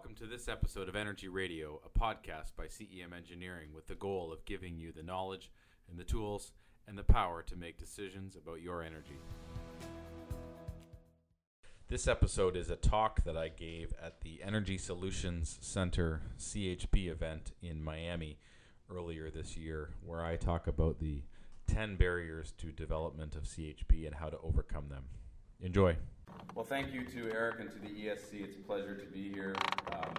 Welcome to this episode of Energy Radio, a podcast by CEM Engineering with the goal of giving you the knowledge and the tools and the power to make decisions about your energy. This episode is a talk that I gave at the Energy Solutions Center CHP event in Miami earlier this year, where I talk about the 10 barriers to development of CHP and how to overcome them. Enjoy. Well, thank you to Eric and to the ESC. It's a pleasure to be here. Um,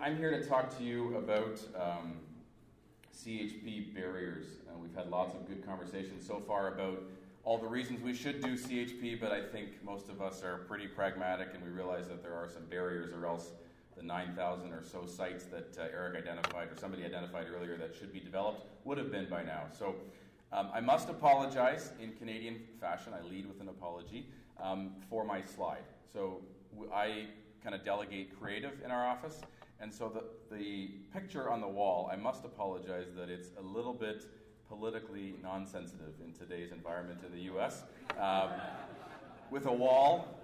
I'm here to talk to you about um, CHP barriers. Uh, we've had lots of good conversations so far about all the reasons we should do CHP, but I think most of us are pretty pragmatic and we realize that there are some barriers, or else the 9,000 or so sites that uh, Eric identified or somebody identified earlier that should be developed would have been by now. So um, I must apologize in Canadian fashion. I lead with an apology um, for my slide. So I kind of delegate creative in our office. And so the, the picture on the wall, I must apologize that it's a little bit politically non-sensitive in today's environment in the U.S. Um, with a wall,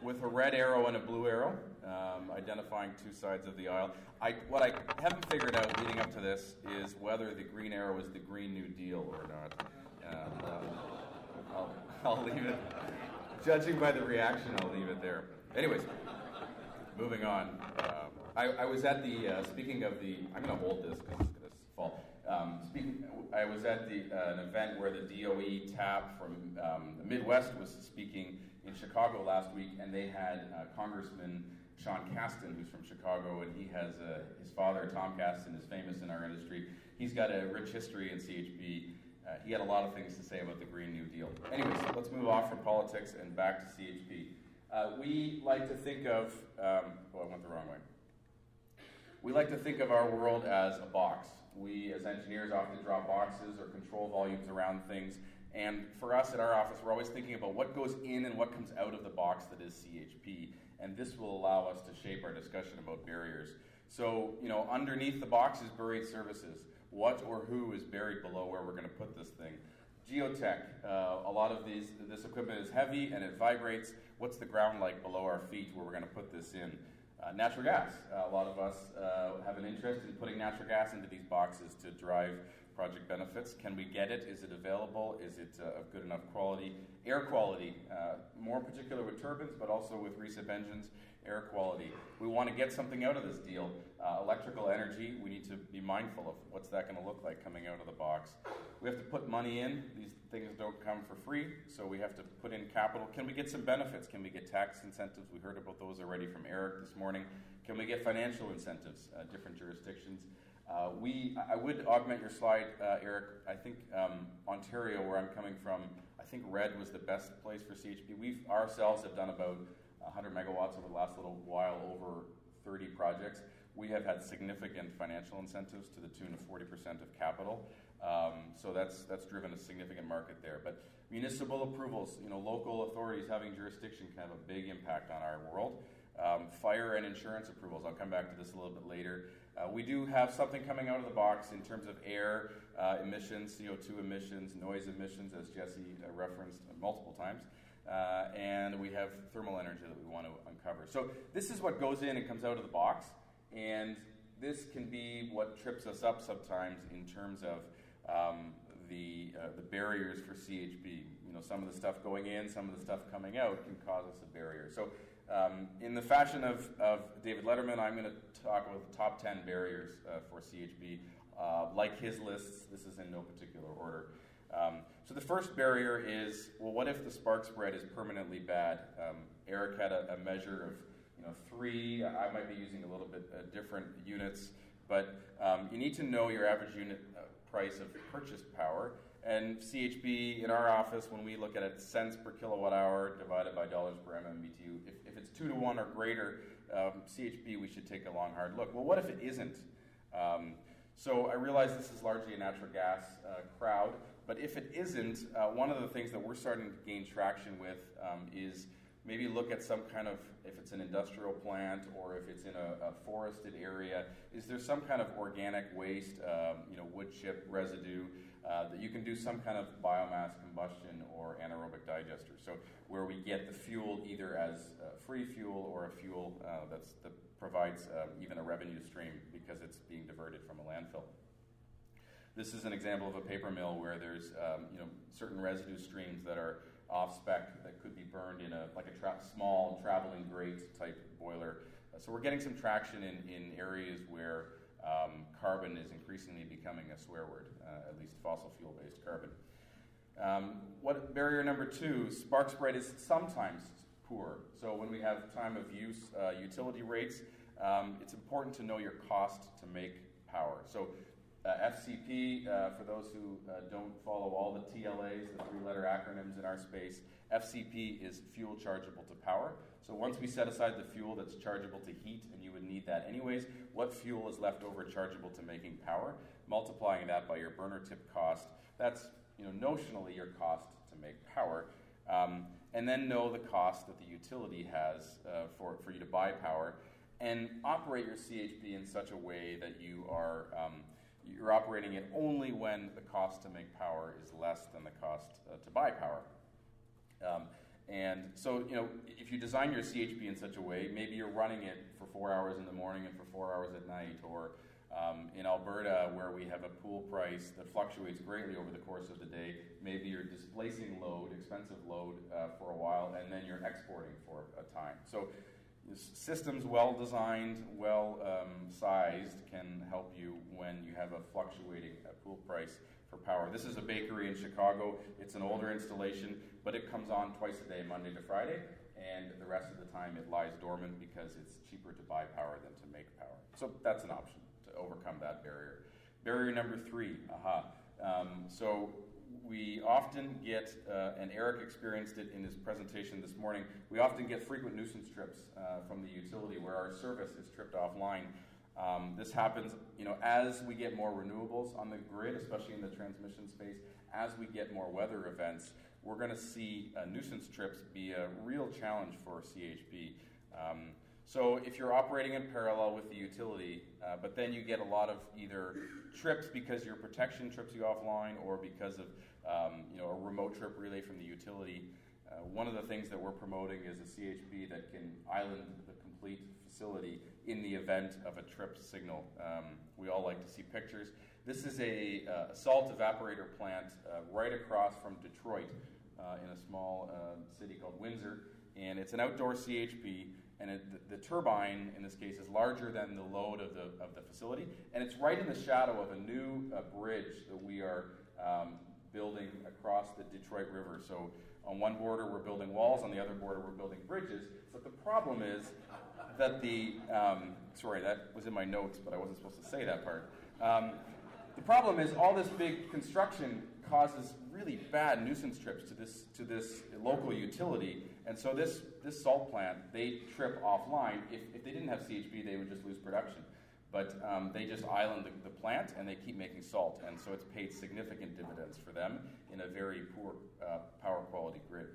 with a red arrow and a blue arrow, um, identifying two sides of the aisle. I, what I haven't figured out leading up to this is whether the green arrow is the Green New Deal or not. Um, I'll, I'll leave it. Judging by the reaction, I'll leave it there. Anyways, moving on. Uh, I, I, was at the, uh, speaking of the, I'm going to hold this because it's going to fall. Um, speaking, I was at the, uh, an event where the DOE TAP from um, the Midwest was speaking in Chicago last week, and they had uh, Congressman Sean Casten, who's from Chicago, and he has uh, his father, Tom Casten, is famous in our industry. He's got a rich history in CHP uh, he had a lot of things to say about the Green New Deal. Anyways, let's move off from politics and back to CHP. Uh, we like to think of, um, oh, I went the wrong way. We like to think of our world as a box. We, as engineers, often draw boxes or control volumes around things. And for us at our office, we're always thinking about what goes in and what comes out of the box that is CHP. And this will allow us to shape our discussion about barriers. So, you know, underneath the box is buried services what or who is buried below where we're going to put this thing. Geotech, uh, a lot of these, this equipment is heavy and it vibrates. What's the ground like below our feet where we're going to put this in? Uh, natural gas. Uh, a lot of us uh, have an interest in putting natural gas into these boxes to drive project benefits. Can we get it? Is it available? Is it uh, of good enough quality? Air quality, uh, more particular with turbines, but also with recip engines air quality. We want to get something out of this deal. Uh, electrical energy, we need to be mindful of what's that going to look like coming out of the box. We have to put money in. These things don't come for free, so we have to put in capital. Can we get some benefits? Can we get tax incentives? We heard about those already from Eric this morning. Can we get financial incentives? Uh, different jurisdictions. Uh, we, I would augment your slide, uh, Eric. I think um, Ontario, where I'm coming from, I think red was the best place for CHP. We ourselves have done about 100 megawatts over the last little while over 30 projects. We have had significant financial incentives to the tune of 40% of capital. Um, so that's that's driven a significant market there. But municipal approvals, you know, local authorities having jurisdiction can have a big impact on our world. Um, fire and insurance approvals. I'll come back to this a little bit later. Uh, we do have something coming out of the box in terms of air uh, emissions, CO2 emissions, noise emissions, as Jesse uh, referenced multiple times uh, and we have thermal energy that we want to uncover. So this is what goes in and comes out of the box, and this can be what trips us up sometimes in terms of um, the, uh, the barriers for CHP. You know, some of the stuff going in, some of the stuff coming out can cause us a barrier. So um, in the fashion of, of David Letterman, I'm going to talk about the top 10 barriers uh, for CHP. Uh, like his lists, this is in no particular order. Um, so the first barrier is, well, what if the spark spread is permanently bad? Um, Eric had a, a, measure of, you know, three. I might be using a little bit uh, different units, but um, you need to know your average unit uh, price of purchase power. And CHP in our office, when we look at it, cents per kilowatt hour divided by dollars per MMBTU. If it's two to one or greater, um, CHP, we should take a long, hard look. Well, what if it isn't? Um, so I realize this is largely a natural gas uh, crowd, but if it isn't, uh, one of the things that we're starting to gain traction with um, is maybe look at some kind of, if it's an industrial plant or if it's in a, a forested area, is there some kind of organic waste, um, you know, wood chip residue uh, that you can do some kind of biomass combustion or anaerobic digester. So where we get the fuel either as free fuel or a fuel uh, that provides um, even a revenue stream because it's being diverted from a landfill. This is an example of a paper mill where there's um, you know certain residue streams that are off spec that could be burned in a like a tra- small traveling grate type boiler. Uh, so we're getting some traction in, in areas where um, carbon is increasingly becoming a swear word, uh, at least fossil fuel based carbon. Um, what barrier number two? Spark spread is sometimes poor. So when we have time of use uh, utility rates, um, it's important to know your cost to make power. So uh, FCP, uh, for those who uh, don't follow all the TLAs, the three letter acronyms in our space, FCP is fuel chargeable to power. So once we set aside the fuel that's chargeable to heat, and you would need that anyways, what fuel is left over chargeable to making power? Multiplying that by your burner tip cost, that's you know notionally your cost to make power. Um, and then know the cost that the utility has uh, for, for you to buy power, and operate your CHP in such a way that you are um, you're operating it only when the cost to make power is less than the cost uh, to buy power. Um, and so, you know, if you design your CHP in such a way, maybe you're running it for four hours in the morning and for four hours at night, or um, in Alberta, where we have a pool price that fluctuates greatly over the course of the day, maybe you're displacing load, expensive load, uh, for a while, and then you're exporting for a time. So systems well designed, well um, sized can help you when you have a fluctuating uh, pool price for power. This is a bakery in Chicago. It's an older installation, but it comes on twice a day, Monday to Friday, and the rest of the time it lies dormant because it's cheaper to buy power than to make power. So that's an option to overcome that barrier. Barrier number three, aha. Um, so we often get, uh, and Eric experienced it in his presentation this morning, we often get frequent nuisance trips uh, from the utility where our service is tripped offline. Um, this happens, you know, as we get more renewables on the grid, especially in the transmission space, as we get more weather events, we're going to see uh, nuisance trips be a real challenge for CHP. Um, so if you're operating in parallel with the utility, uh, but then you get a lot of either trips because your protection trips you offline or because of um, you know, a remote trip relay from the utility. Uh, one of the things that we're promoting is a CHP that can island the complete facility in the event of a trip signal. Um, we all like to see pictures. This is a uh, salt evaporator plant uh, right across from Detroit uh, in a small uh, city called Windsor, and it's an outdoor CHP. And it, the, the, turbine, in this case, is larger than the load of the, of the facility, and it's right in the shadow of a new uh, bridge that we are um, building across the Detroit River. So on one border we're building walls, on the other border we're building bridges. But the problem is that the um, sorry that was in my notes, but I wasn't supposed to say that part. Um, the problem is all this big construction causes really bad nuisance trips to this to this local utility, and so this this salt plant they trip offline. If, if they didn't have CHP, they would just lose production. But um, they just island the, the, plant and they keep making salt. And so it's paid significant dividends for them in a very poor uh, power quality grid.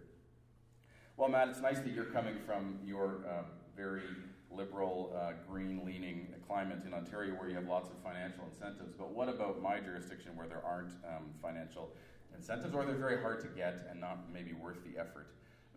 Well, Matt, it's nice that you're coming from your um, very liberal, uh, green leaning climate in Ontario where you have lots of financial incentives. But what about my jurisdiction where there aren't um, financial incentives or they're very hard to get and not maybe worth the effort?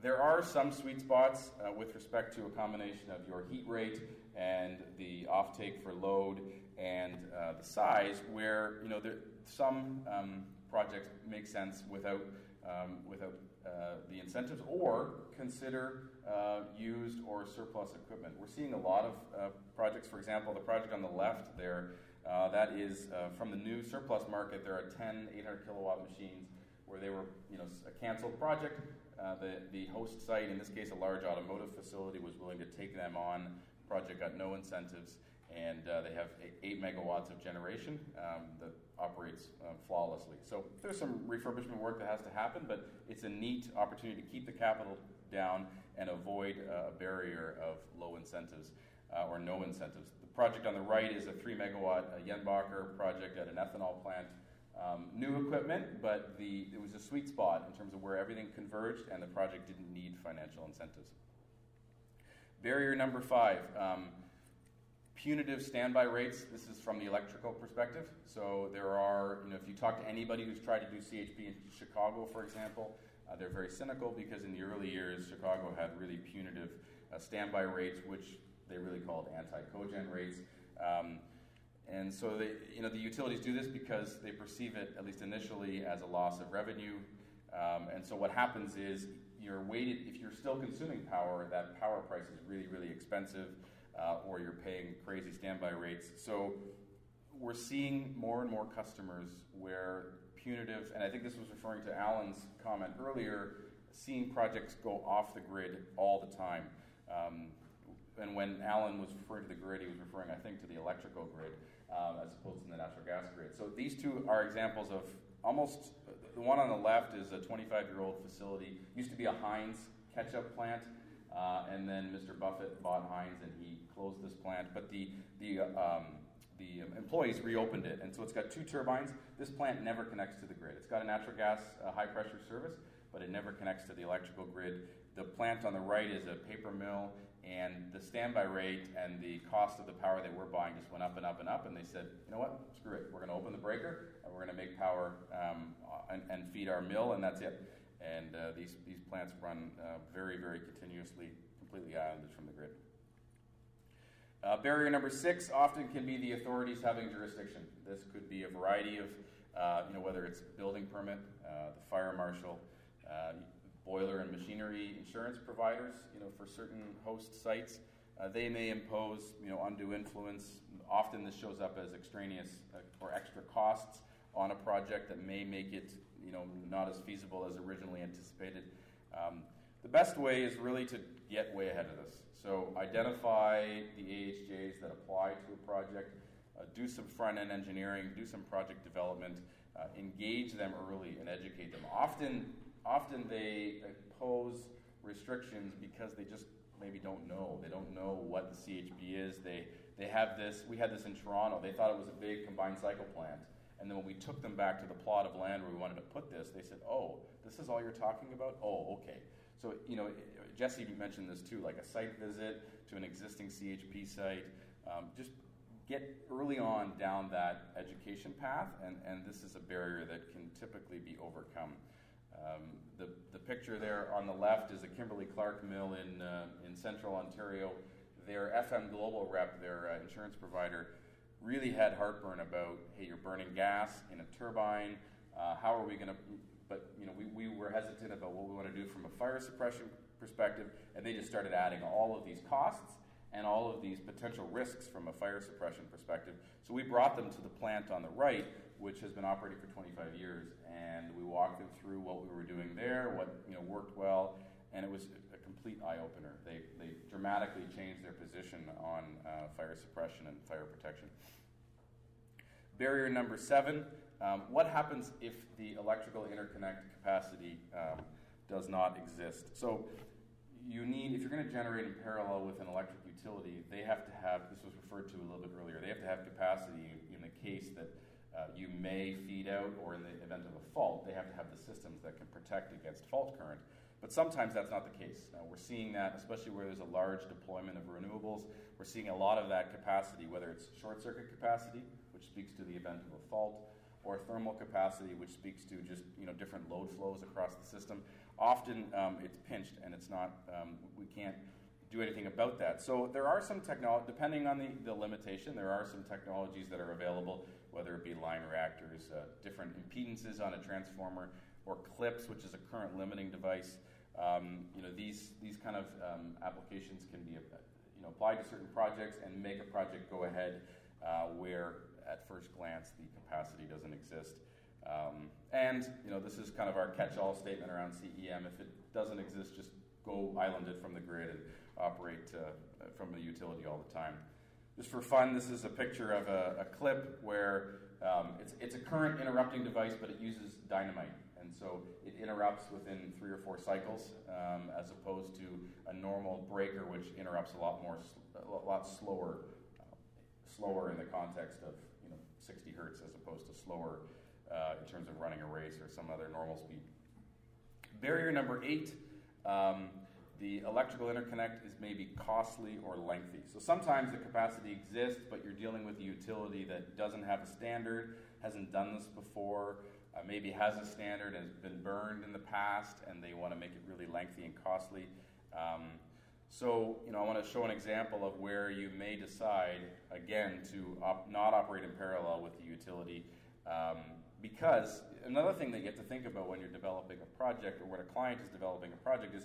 There are some sweet spots uh, with respect to a combination of your heat rate and the offtake for load and uh, the size, where you know there, some um, projects make sense without um, without uh, the incentives, or consider uh, used or surplus equipment. We're seeing a lot of uh, projects. For example, the project on the left there, uh, that is from the new surplus market. There are 10 800 kilowatt machines where they were, you know, a canceled project. The, the host site, in this case a large automotive facility, was willing to take them on project got no incentives, and uh, they have eight megawatts of generation um, that operates uh, flawlessly. So there's some refurbishment work that has to happen, but it's a neat opportunity to keep the capital down and avoid uh, a barrier of low incentives uh, or no incentives. The project on the right is a three megawatt uh, Jenbacher project at an ethanol plant. Um, new equipment, but the, it was a sweet spot in terms of where everything converged and the project didn't need financial incentives. Barrier number five. Um, punitive standby rates. This is from the electrical perspective. So there are, you know, if you talk to anybody who's tried to do CHP in Chicago, for example, uh, they're very cynical because in the early years, Chicago had really punitive uh, standby rates, which they really called anti-cogen rates. Um, and so they, you know, the utilities do this because they perceive it, at least initially, as a loss of revenue. Um, and so what happens is you're weighted, if you're still consuming power, that power price is really, really expensive, uh, or you're paying crazy standby rates. So we're seeing more and more customers where punitive, and I think this was referring to Alan's comment earlier, seeing projects go off the grid all the time. Um, and when Alan was referring to the grid, he was referring, I think, to the electrical grid um, as opposed to the natural gas grid. So these two are examples of almost the one on the left is a 25 year old facility, used to be a Heinz ketchup plant. Uh, and then Mr. Buffett bought Heinz and he closed this plant. But the, the, um, the employees reopened it. And so it's got two turbines. This plant never connects to the grid. It's got a natural gas uh, high pressure service, but it never connects to the electrical grid. The plant on the right is a paper mill and the standby rate and the cost of the power they were buying just went up and up and up. And they said, you know what, screw it. We're going to open the breaker and we're going to make power um, and, and, feed our mill, and that's it. And uh, these, these plants run uh, very, very continuously, completely islanded from the grid. Uh, barrier number six often can be the authorities having jurisdiction. This could be a variety of, uh, you know, whether it's building permit, uh, the fire marshal, uh, boiler and machinery insurance providers, you know, for certain host sites. Uh, they may impose, you know, undue influence. Often this shows up as extraneous uh, or extra costs on a project that may make it, you know, not as feasible as originally anticipated. Um, the best way is really to get way ahead of this. So identify the AHJs that apply to a project, uh, do some front end engineering, do some project development, uh, engage them early and educate them. Often often they impose restrictions because they just maybe don't know. They don't know what the CHP is. They, they have this, we had this in Toronto. They thought it was a big combined cycle plant. And then when we took them back to the plot of land where we wanted to put this, they said, oh, this is all you're talking about? Oh, okay. So, you know, Jesse mentioned this too, like a site visit to an existing CHP site. Um, just get early on down that education path, and, and this is a barrier that can typically be overcome. Um, the, the picture there on the left is the Kimberly Clark Mill in, uh, in central Ontario. Their FM Global rep, their uh, insurance provider, really had heartburn about, hey, you're burning gas in a turbine. Uh, how are we going to? But you know, we, we were hesitant about what we want to do from a fire suppression perspective, and they just started adding all of these costs and all of these potential risks from a fire suppression perspective. So we brought them to the plant on the right, which has been operating for 25 years, and we walked them through what we were doing there, what you know worked well, and it was a complete eye opener. They they dramatically changed their position on uh, fire suppression and fire protection. Barrier number seven: um, What happens if the electrical interconnect capacity um, does not exist? So you need, if you're going to generate in parallel with an electric utility, they have to have, this was referred to a little bit earlier, they have to have capacity in the case that uh, you may feed out, or in the event of a fault, they have to have the systems that can protect against fault current. But sometimes that's not the case. Now, we're seeing that, especially where there's a large deployment of renewables. We're seeing a lot of that capacity, whether it's short circuit capacity, which speaks to the event of a fault, or thermal capacity, which speaks to just you know different load flows across the system. Often um, it's pinched, and it's not. Um, we can't do anything about that. So there are some technology, depending on the, the limitation, there are some technologies that are available whether it be line reactors, uh, different impedances on a transformer, or clips, which is a current limiting device. Um, you know, these, these kind of um, applications can be uh, you know, applied to certain projects and make a project go ahead uh, where at first glance the capacity doesn't exist. Um, and you know, this is kind of our catch-all statement around CEM. If it doesn't exist, just go island it from the grid and operate uh, from the utility all the time just for fun, this is a picture of a, a clip where um, it's, it's a current interrupting device, but it uses dynamite. And so it interrupts within three or four cycles, um, as opposed to a normal breaker, which interrupts a lot more, a lot slower, uh, slower in the context of you know 60 hertz, as opposed to slower uh, in terms of running a race or some other normal speed. Barrier number eight. Um, the electrical interconnect is maybe costly or lengthy. So sometimes the capacity exists, but you're dealing with a utility that doesn't have a standard, hasn't done this before, uh, maybe has a standard and has been burned in the past, and they want to make it really lengthy and costly. Um, so, you know, I want to show an example of where you may decide, again, to op- not operate in parallel with the utility. Um, because another thing that you have to think about when you're developing a project or when a client is developing a project is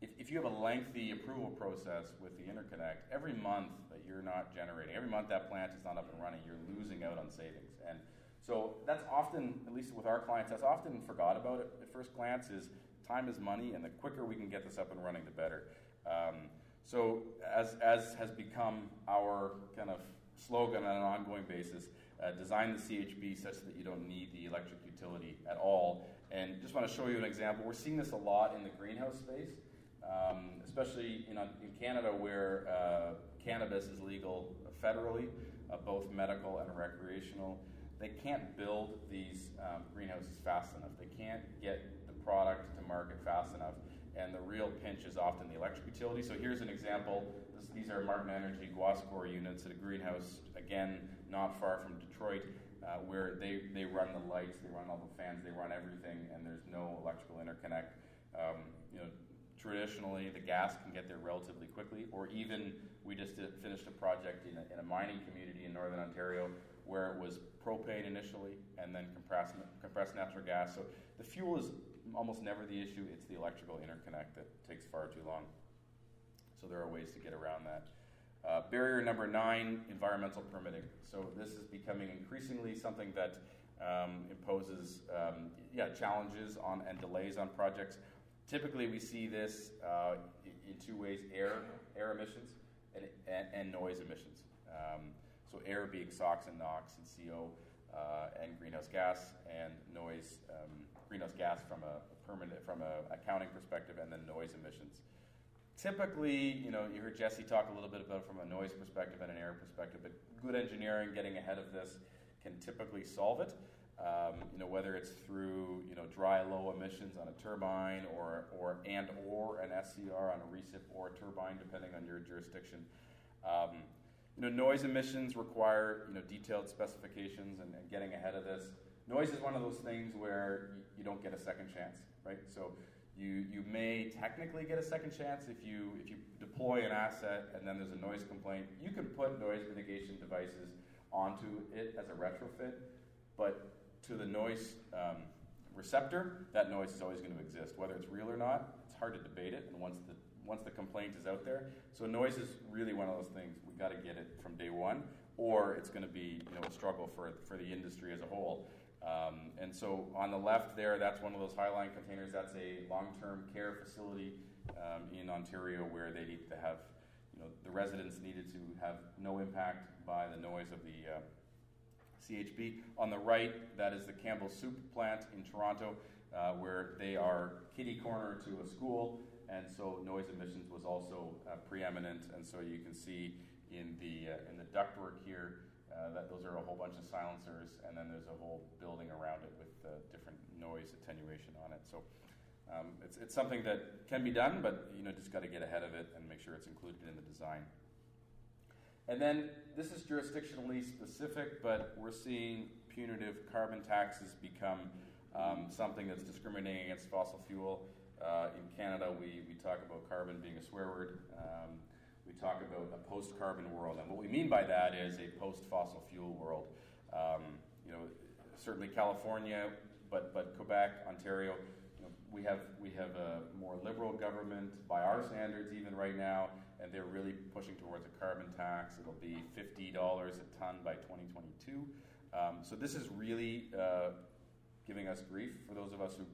if, if you have a lengthy approval process with the interconnect, every month that you're not generating, every month that plant is not up and running, you're losing out on savings. And so that's often, at least with our clients, that's often forgot about it at first glance is time is money, and the quicker we can get this up and running, the better. Um, so as, as has become our kind of slogan on an ongoing basis, uh, design the CHP such that you don't need the electric utility at all. And just want to show you an example. We're seeing this a lot in the greenhouse space um, especially in, in Canada where uh, cannabis is legal federally, uh, both medical and recreational. They can't build these um, greenhouses fast enough. They can't get the product to market fast enough. And the real pinch is often the electric utility. So here's an example. This, these are Martin Energy Guascor units at a greenhouse, again, not far from Detroit, uh, where they, they run the lights, they run all the fans, they run everything, and there's no electrical interconnect. Um, you know, traditionally the gas can get there relatively quickly, or even we just did, finished a project in a, in a, mining community in northern Ontario where it was propane initially and then compressed, compressed natural gas. So the fuel is almost never the issue, it's the electrical interconnect that takes far too long. So there are ways to get around that. Uh, barrier number nine, environmental permitting. So this is becoming increasingly something that um, imposes um, yeah, challenges on and delays on projects. Typically, we see this uh, in two ways air, air emissions and, and, and noise emissions. Um, so, air being SOx and NOx and CO uh, and greenhouse gas, and noise, um, greenhouse gas from a permanent, from a accounting perspective, and then noise emissions. Typically, you know, you heard Jesse talk a little bit about from a noise perspective and an air perspective, but good engineering getting ahead of this can typically solve it. Um, you know, whether it's through you know dry low emissions on a turbine or or and or an SCR on a recip or a turbine, depending on your jurisdiction. Um, you know, noise emissions require you know detailed specifications and, and, getting ahead of this. Noise is one of those things where you, you don't get a second chance, right? So you you may technically get a second chance if you if you deploy an asset and then there's a noise complaint. You can put noise mitigation devices onto it as a retrofit, but to the noise um, receptor, that noise is always going to exist. Whether it's real or not, it's hard to debate it. And once the once the complaint is out there, so noise is really one of those things. We got to get it from day one, or it's going to be you know a struggle for for the industry as a whole. Um, and so on the left there, that's one of those highline containers. That's a long-term care facility um, in Ontario where they need to have, you know, the residents needed to have no impact by the noise of the uh, CHP. On the right, that is the Campbell Soup plant in Toronto, uh, where they are kitty corner to a school, and so noise emissions was also uh, preeminent. And so you can see in the uh, in the ductwork here uh, that those are a whole bunch of silencers, and then there's a whole building around it with uh, different noise attenuation on it. So. Um, it's, it's something that can be done, but you know just got to get ahead of it and make sure it's included in the design. And then this is jurisdictionally specific, but we're seeing punitive carbon taxes become um, something that's discriminating against fossil fuel. Uh, in Canada, we, we talk about carbon being a swear word. Um, we talk about a post carbon world. And what we mean by that is a post fossil fuel world. Um, you know, certainly California, but, but Quebec, Ontario, we have, we have a more liberal government by our standards, even right now and they're really pushing towards a carbon tax. It'll be $50 a ton by 2022. Um, so this is really uh, giving us grief for those of us who,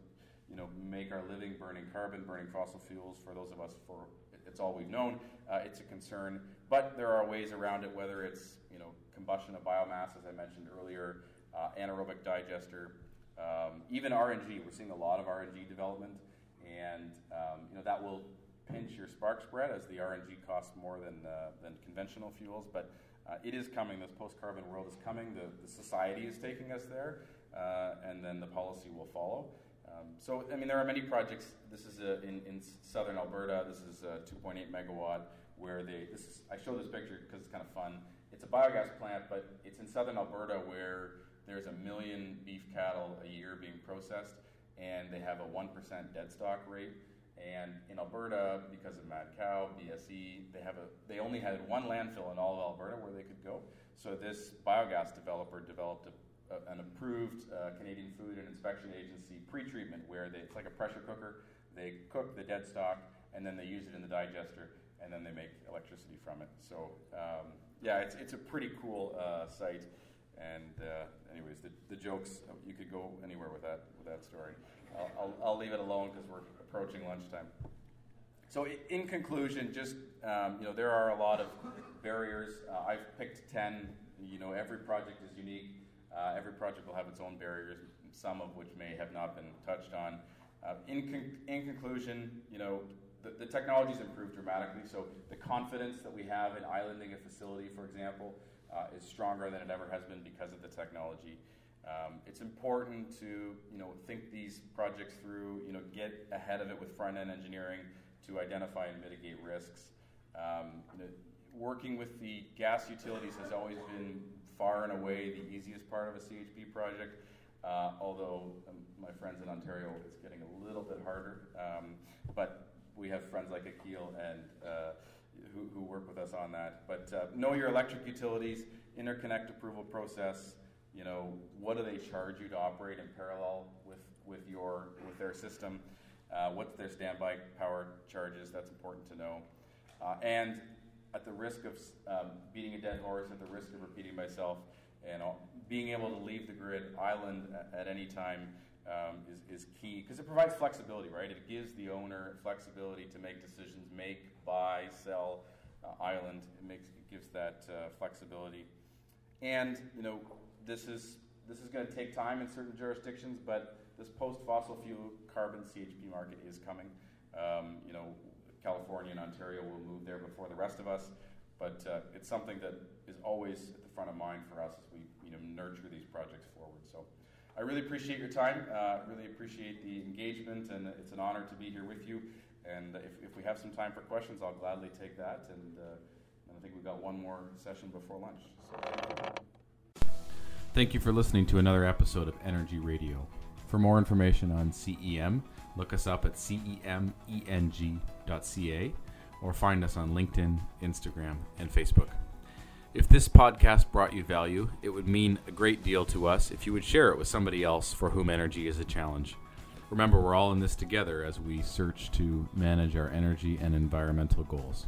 you know, make our living burning carbon, burning fossil fuels. For those of us, for it's all we've known. Uh, it's a concern, but there are ways around it. Whether it's you know combustion of biomass, as I mentioned earlier, uh, anaerobic digester, um, even RNG. We're seeing a lot of RNG development, and um, you know that will pinch your spark spread as the RNG costs more than, uh, than conventional fuels. But uh, it is coming. This post carbon world is coming. The, the society is taking us there, uh, and then the policy will follow. Uh, Um, so, I mean, there are many projects. This is a, in, in southern Alberta. This is a 2.8 megawatt where they. This is, I show this picture because it's kind of fun. It's a biogas plant, but it's in southern Alberta where there's a million beef cattle a year being processed, and they have a one percent dead stock rate. And in Alberta, because of mad cow, BSE, they have a they only had one landfill in all of Alberta where they could go. So this biogas developer developed a, a, an approved uh, Canadian Food and Inspection Agency pre-treatment where they, it's like a pressure cooker. They cook the dead stock and then they use it in the digester and then they make electricity from it. So um, yeah, it's it's a pretty cool uh, site. And uh, anyways, the, the jokes you could go anywhere with that with that story. I'll, I'll, I'll leave it alone because we're approaching lunchtime. So, in conclusion, just um, you know, there are a lot of barriers. Uh, I've picked ten. You know, every project is unique. Uh, every project will have its own barriers, some of which may have not been touched on. Uh, in, con- in conclusion, you know, the, the technology's improved dramatically. So the confidence that we have in islanding a facility, for example, uh, is stronger than it ever has been because of the technology. Um, it's important to you know think these projects through, you know, get ahead of it with front end engineering to identify and mitigate risks. Um, you know, working with the gas utilities has always been far and away the easiest part of a CHP project. Uh, although um, my friends in Ontario, it's getting a little bit harder. Um, but we have friends like Akil and uh, who, who, work with us on that. But uh, know your electric utilities, interconnect approval process, you know, what do they charge you to operate in parallel with, with your with their system? Uh, what's their standby power charges? That's important to know. Uh, and at the risk of um, beating a dead horse, at the risk of repeating myself, and being able to leave the grid island at, at any time um, is, is key because it provides flexibility, right? It gives the owner flexibility to make decisions, make, buy, sell uh, island. It makes it gives that uh, flexibility, and you know this is this is going to take time in certain jurisdictions, but this post-fossil fuel carbon CHP market is coming. Um, you know, California and Ontario will move there before the rest of us, but uh, it's something that is always at the front of mind for us as we you know nurture these projects. I really appreciate your time. Uh, really appreciate the engagement, and it's an honor to be here with you. And if, if we have some time for questions, I'll gladly take that. And, uh, and I think we've got one more session before lunch. So. Thank you for listening to another episode of Energy Radio. For more information on CEM, look us up at cemeng.ca or find us on LinkedIn, Instagram, and Facebook. If this podcast brought you value, it would mean a great deal to us if you would share it with somebody else for whom energy is a challenge. Remember, we're all in this together as we search to manage our energy and environmental goals.